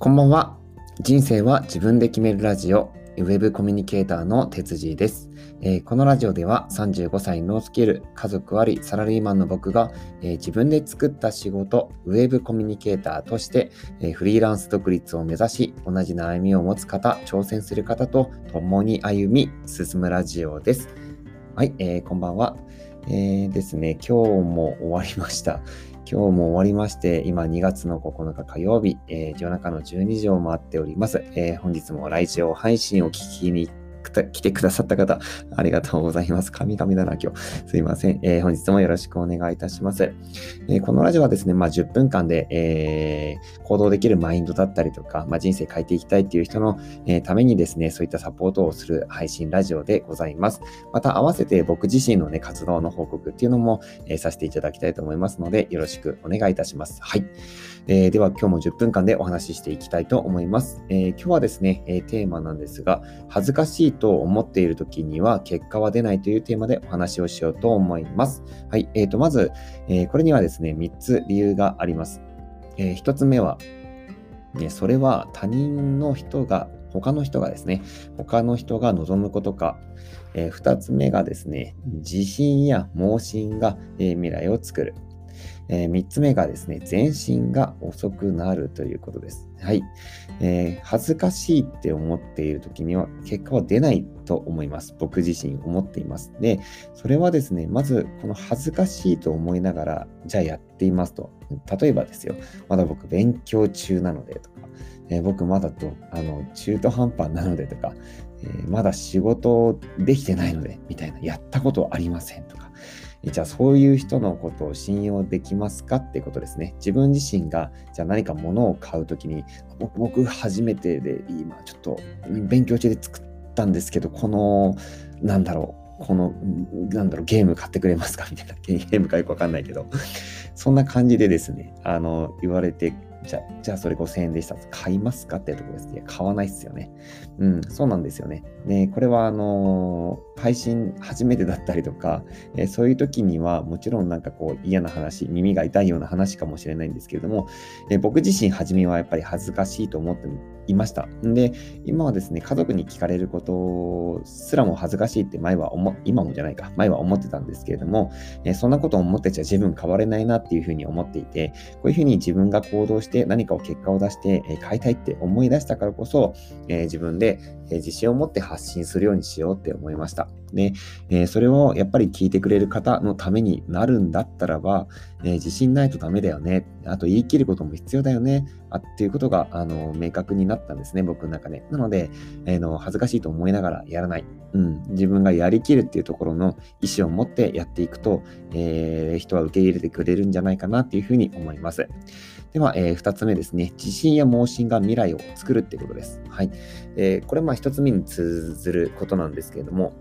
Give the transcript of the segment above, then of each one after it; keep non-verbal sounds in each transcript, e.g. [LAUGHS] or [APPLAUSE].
こんばんは。人生は自分で決めるラジオ、ウェブコミュニケーターの哲司です、えー、このラジオでは35歳のスキル、家族あり、サラリーマンの僕が、えー、自分で作った仕事、ウェブコミュニケーターとして、えー、フリーランス独立を目指し、同じ悩みを持つ方、挑戦する方と共に歩み、進むラジオです。はい、えー、こんばんは。えー、ですね、今日も終わりました。今日も終わりまして、今2月の9日火曜日、えー、夜中の12時を回っております。えー、本日も来場配信を聞きに来てくださった方、ありがとうございます。神々だな、今日。すいません。えー、本日もよろしくお願いいたします。えー、このラジオはですね、まあ、10分間で、えー、行動できるマインドだったりとか、まあ、人生変えていきたいっていう人の、えためにですね、そういったサポートをする配信ラジオでございます。また、合わせて僕自身のね、活動の報告っていうのも、えさせていただきたいと思いますので、よろしくお願いいたします。はい。えでは、今日も10分間でお話ししていきたいと思います。え今日はですね、えテーマなんですが、恥ずかしいと思っている時には結果は出ないというテーマでお話をしようと思います。はい。えー、と、まず、え、これにはですね、3つ理由があります。え、1つ目は、ね、それは他人の人が、他の人がですね、他の人が望むことか、えー、2つ目がですね、自信や盲信が、えー、未来を作る。えー、3つ目がですね、全身が遅くなるということです。はい。えー、恥ずかしいって思っている時には結果は出ないと思います。僕自身思っています。で、それはですね、まずこの恥ずかしいと思いながら、じゃあやっていますと。例えばですよ、まだ僕勉強中なのでとか、えー、僕まだとあの中途半端なのでとか、えー、まだ仕事できてないのでみたいな、やったことありませんとか、じゃあそういう人のことを信用できますかっていうことですね。自分自身がじゃあ何か物を買うときに僕初めてで今ちょっと勉強中で作ったんですけどこのなんだろうこのなんだろうゲーム買ってくれますか？みたいな [LAUGHS] ゲームかよくわかんないけどそんな感じでですねあの言われてじゃじゃあそれ5000円でした。買いますかってとこです。いや、買わないっすよね。うん、そうなんですよね。で、これはあの、配信初めてだったりとか、えー、そういう時にはもちろんなんかこう嫌な話、耳が痛いような話かもしれないんですけれども、えー、僕自身初めはやっぱり恥ずかしいと思っていました。んで、今はですね、家族に聞かれることすらも恥ずかしいって前は思、今もじゃないか、前は思ってたんですけれども、えそんなことを思ってちゃ自分変われないなっていうふうに思っていて、こういうふうに自分が行動して何かを結果を出して、え変えたいって思い出したからこそ、え自分で、え自信を持って発信するようにしようって思いました。で、えそれをやっぱり聞いてくれる方のためになるんだったらば、え自信ないとダメだよね。あと言い切ることも必要だよね。あっていうことが、あの、明確になったんですね、僕の中で。なので、えー、の恥ずかしいと思いながらやらない。うん。自分がやりきるっていうところの意思を持ってやっていくと、えー、人は受け入れてくれるんじゃないかなっていうふうに思います。では、えー、2つ目ですね。自信や盲信が未来を作るってことです。はい。えー、これまあ1つ目に通ずることなんですけれども、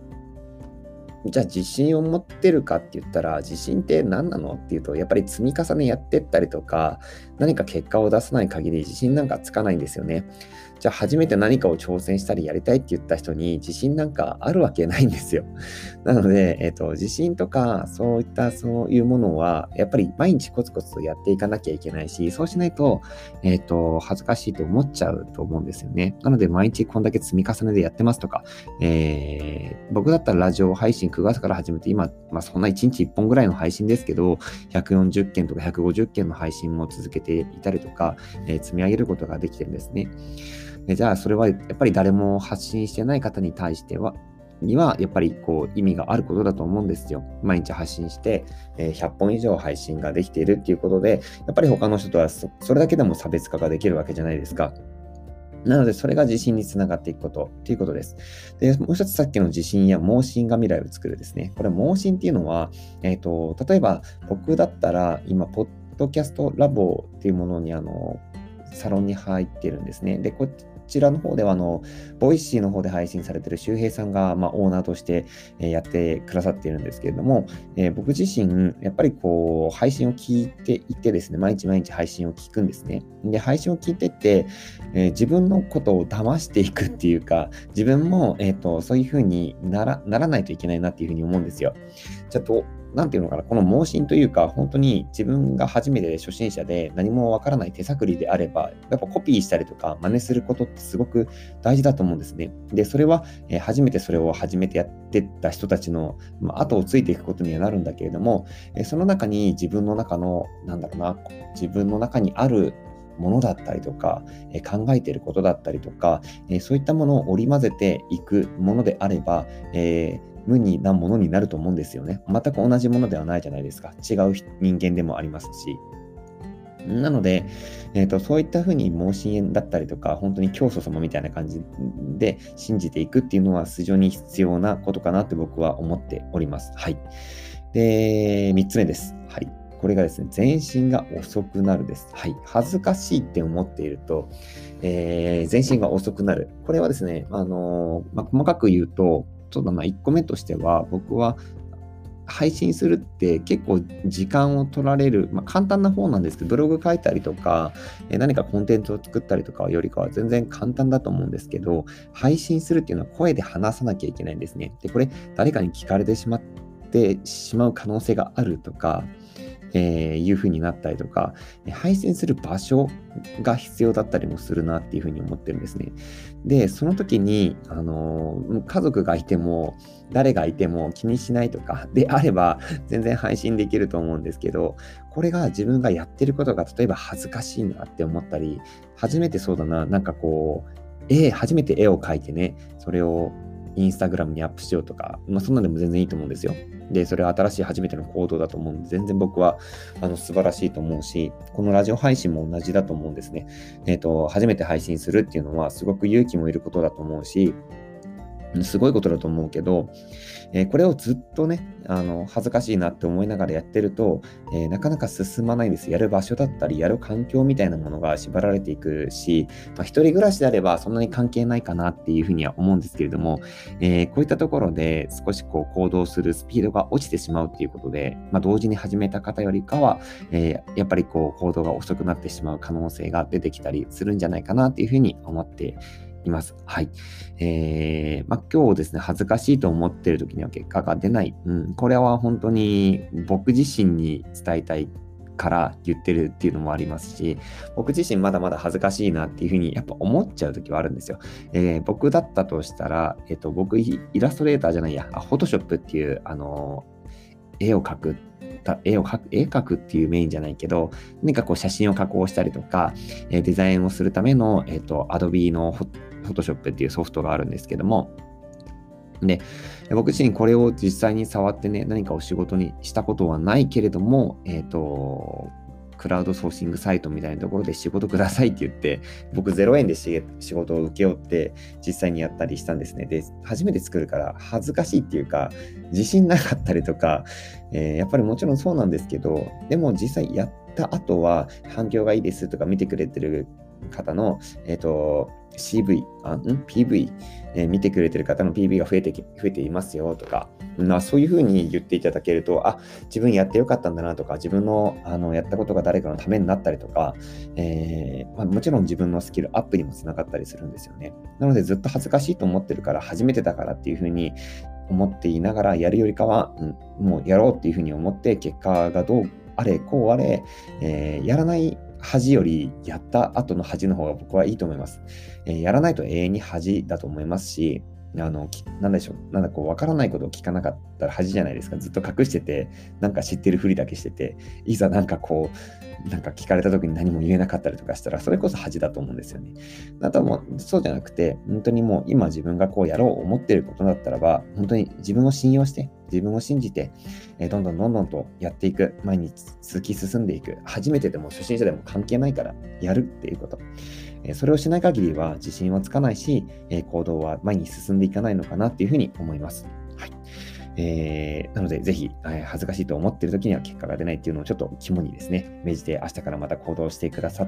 じゃあ自信を持ってるかって言ったら自信って何なのっていうとやっぱり積み重ねやってったりとか何か結果を出さない限り自信なんかつかないんですよね。ゃあ初めて何かを挑戦したりやりたいって言った人に自信なんかあるわけないんですよ。[LAUGHS] なので、えっ、と、自信とかそういったそういうものはやっぱり毎日コツコツとやっていかなきゃいけないし、そうしないと、えっ、と、恥ずかしいと思っちゃうと思うんですよね。なので毎日こんだけ積み重ねでやってますとか、えー、僕だったらラジオ配信9月から始めて今、まあそんな1日1本ぐらいの配信ですけど、140件とか150件の配信も続けていたりとか、えー、積み上げることができてるんですね。えじゃあ、それはやっぱり誰も発信してない方に対しては、にはやっぱりこう意味があることだと思うんですよ。毎日発信して、え、100本以上配信ができているっていうことで、やっぱり他の人とはそれだけでも差別化ができるわけじゃないですか。なので、それが自信につながっていくことということです。で、もう一つさっきの自信や盲信が未来を作るですね。これ、盲信っていうのは、えっ、ー、と、例えば僕だったら、今、ポッドキャストラボっていうものに、あの、サロンに入ってるんですね。で、こちらの方では、あの、 Voicy の方で配信されてる周平さんが、まあ、オーナーとして、えやってくださっているんですけれども、えー、僕自身、やっぱりこう、配信を聞いていてですね、毎日毎日配信を聞くんですね。で、配信を聞いてって、えー、自分のことを騙していくっていうか、自分も、えっ、ー、と、そういうふうにならならないといけないなっていうふうに思うんですよ。じゃあど、なんていうのかな、この盲信というか、本当に自分が初めて初心者で何もわからない手探りであれば、やっぱコピーしたりとか真似することってすごく大事だと思うんですね。で、それは、えー、初めてそれを始めてやってた人たちの、まあ、後をついていくことにはなるんだけれども、えー、その中に自分の中の、なんだろうな、自分の中にあるものだったりとか、え考えていることだったりとか、えそういったものを織り交ぜていくものであれば、えー無二なものになると思うんですよね。全く同じものではないじゃないですか。違う人間でもありますし。なので、えーと、そういったふうに盲信だったりとか、本当に教祖様みたいな感じで信じていくっていうのは非常に必要なことかなって僕は思っております。はい。で、3つ目です。はい。これがですね、全身が遅くなるです。はい。恥ずかしいって思っていると、えー、全身が遅くなる。これはですね、あのー、まあ、細かく言うと、そうだな、1個目としては、僕は配信するって結構時間を取られる、まあ、簡単な方なんですけど、ブログ書いたりとか、何かコンテンツを作ったりとかよりかは全然簡単だと思うんですけど、配信するっていうのは声で話さなきゃいけないんですね。で、これ誰かに聞かれてしまってしまう可能性があるとか、えー、いう風になったりとか、配信する場所が必要だったりもするなっていう風に思ってるんですね。で、その時に、あのー、家族がいても、誰がいても気にしないとかであれば、全然配信できると思うんですけど、これが自分がやってることが、例えば恥ずかしいなって思ったり、初めてそうだな、なんかこう、絵、初めて絵を描いてね、それをインスタグラムにアップしようとか、まあ、そんなでも全然いいと思うんですよ。で、それは新しい初めての行動だと思うんで、全然僕はあの素晴らしいと思うし、このラジオ配信も同じだと思うんですね。えっ、ー、と、初めて配信するっていうのはすごく勇気もいることだと思うし、すごいことだと思うけど、えー、これをずっとね、あの、恥ずかしいなって思いながらやってると、えー、なかなか進まないです。やる場所だったり、やる環境みたいなものが縛られていくし、まあ、一人暮らしであればそんなに関係ないかなっていうふうには思うんですけれども、えー、こういったところで少しこう行動するスピードが落ちてしまうっていうことで、まあ、同時に始めた方よりかは、えやっぱりこう行動が遅くなってしまう可能性が出てきたりするんじゃないかなっていうふうに思っています。はい。えー、まあ、今日ですね、恥ずかしいと思ってる時には結果が出ない。うん、これは本当に僕自身に伝えたいから言ってるっていうのもありますし、僕自身まだまだ恥ずかしいなっていうふうにやっぱ思っちゃう時はあるんですよ。えー、僕だったとしたら、えっ、ー、と、僕イラストレーターじゃないや、あ、フォトショップっていう、あのー、絵を描く絵を描く、絵描くっていうメインじゃないけど、何かこう写真を加工したりとか、えデザインをするための、えっ、と、Adobe のフォトショップっていうソフトがあるんですけども、で、僕自身これを実際に触ってね、何かを仕事にしたことはないけれども、えっ、ー、と、クラウドソーシングサイトみたいなところで仕事くださいって言って、僕0円で仕事を請け負って実際にやったりしたんですね。で、初めて作るから恥ずかしいっていうか、自信なかったりとか、えー、やっぱりもちろんそうなんですけど、でも実際やった後は反響がいいですとか見てくれてる方の、えっ、ー、と、CV、あん？PV、えー、見てくれてる方の PV が増えて増えていますよとか、まあ、そういうふうに言っていただけると、あ、自分やってよかったんだなとか、自分のあのやったことが誰かのためになったりとか、えー、まあ、もちろん自分のスキルアップにもつながったりするんですよね。なのでずっと恥ずかしいと思ってるから、初めてだからっていうふうに思っていながらやるよりかは、うん、もうやろうっていうふうに思って、結果がどうあれ、こうあれ、えー、やらない恥よりやった後の恥の方が僕はいいと思います。えー、やらないと永遠に恥だと思いますし、あの、なんでしょう、なんだこう、わからないことを聞かなかったら恥じゃないですか。ずっと隠してて、なんか知ってるふりだけしてて、いざなんかこう、なんか聞かれた時に何も言えなかったりとかしたら、それこそ恥だと思うんですよね。あとはもう、そうじゃなくて、本当にもう今自分がこうやろう思ってることだったらば、本当に自分を信用して、自分を信じて、えどんどんどんどんとやっていく、毎日突き進んでいく、初めてでも初心者でも関係ないからやるっていうこと。えそれをしない限りは自信はつかないし、え行動は前に進んでいかないのかなっていうふうに思います。はい。えー、なので、ぜひ、え、恥ずかしいと思っている時には結果が出ないっていうのをちょっと肝にですね、命じて明日からまた行動してくださ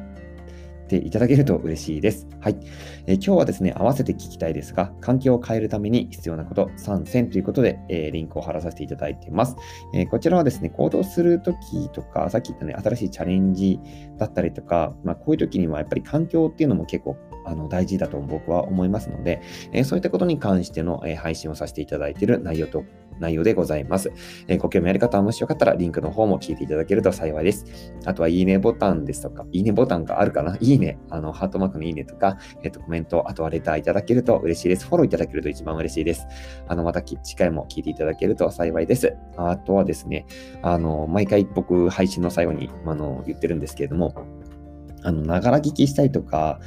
ていただけると嬉しいです。はい、えー、今日はですね、合わせて聞きたいですが、環境を変えるために必要なこと3選ということで、えー、リンクを貼らさせていただいています。えー、こちらはですね、行動するときとか、さっき言ったね、新しいチャレンジだったりとか、まあ、こういう時にはやっぱり環境っていうのも結構あの大事だと僕は思いますので、え、そういったことに関しての、え、配信をさせていただいている内容と内容でございます。え、ご興味ある方はもしよかったらリンクの方も聞いていただけると幸いです。あとは、いいねボタンですとか、いいねボタンがあるかな？[LAUGHS] いいね、あの、ハートマークのいいねとか、えっ、と、コメント、あとはレターいただけると嬉しいです。フォローいただけると一番嬉しいです。あの、また次回も聞いていただけると幸いです。あとはですね、あの、毎回僕配信の最後に、あの、言ってるんですけれども、あの、ながら聞きしたりとか、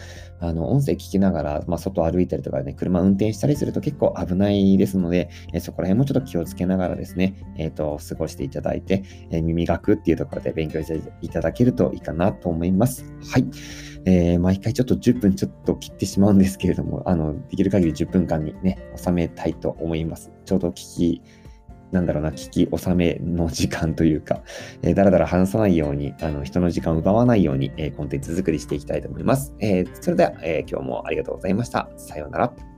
あの、音声聞きながら、まあ、外歩いたりとかね、車運転したりすると結構危ないですので、えそこら辺もちょっと気をつけながらですね、えっ、ー、と、過ごしていただいて、えー、耳学っていうところで勉強していただけるといいかなと思います。はい。えー、毎回ちょっと10分ちょっと切ってしまうんですけれども、あの、できる限り10分間にね、収めたいと思います。ちょうど聞き、なんだろうな、聞き納めの時間というか、えー、だらだら話さないように、あの、人の時間を奪わないように、えー、コンテンツ作りしていきたいと思います。えー、それでは、え、今日もありがとうございました。さようなら。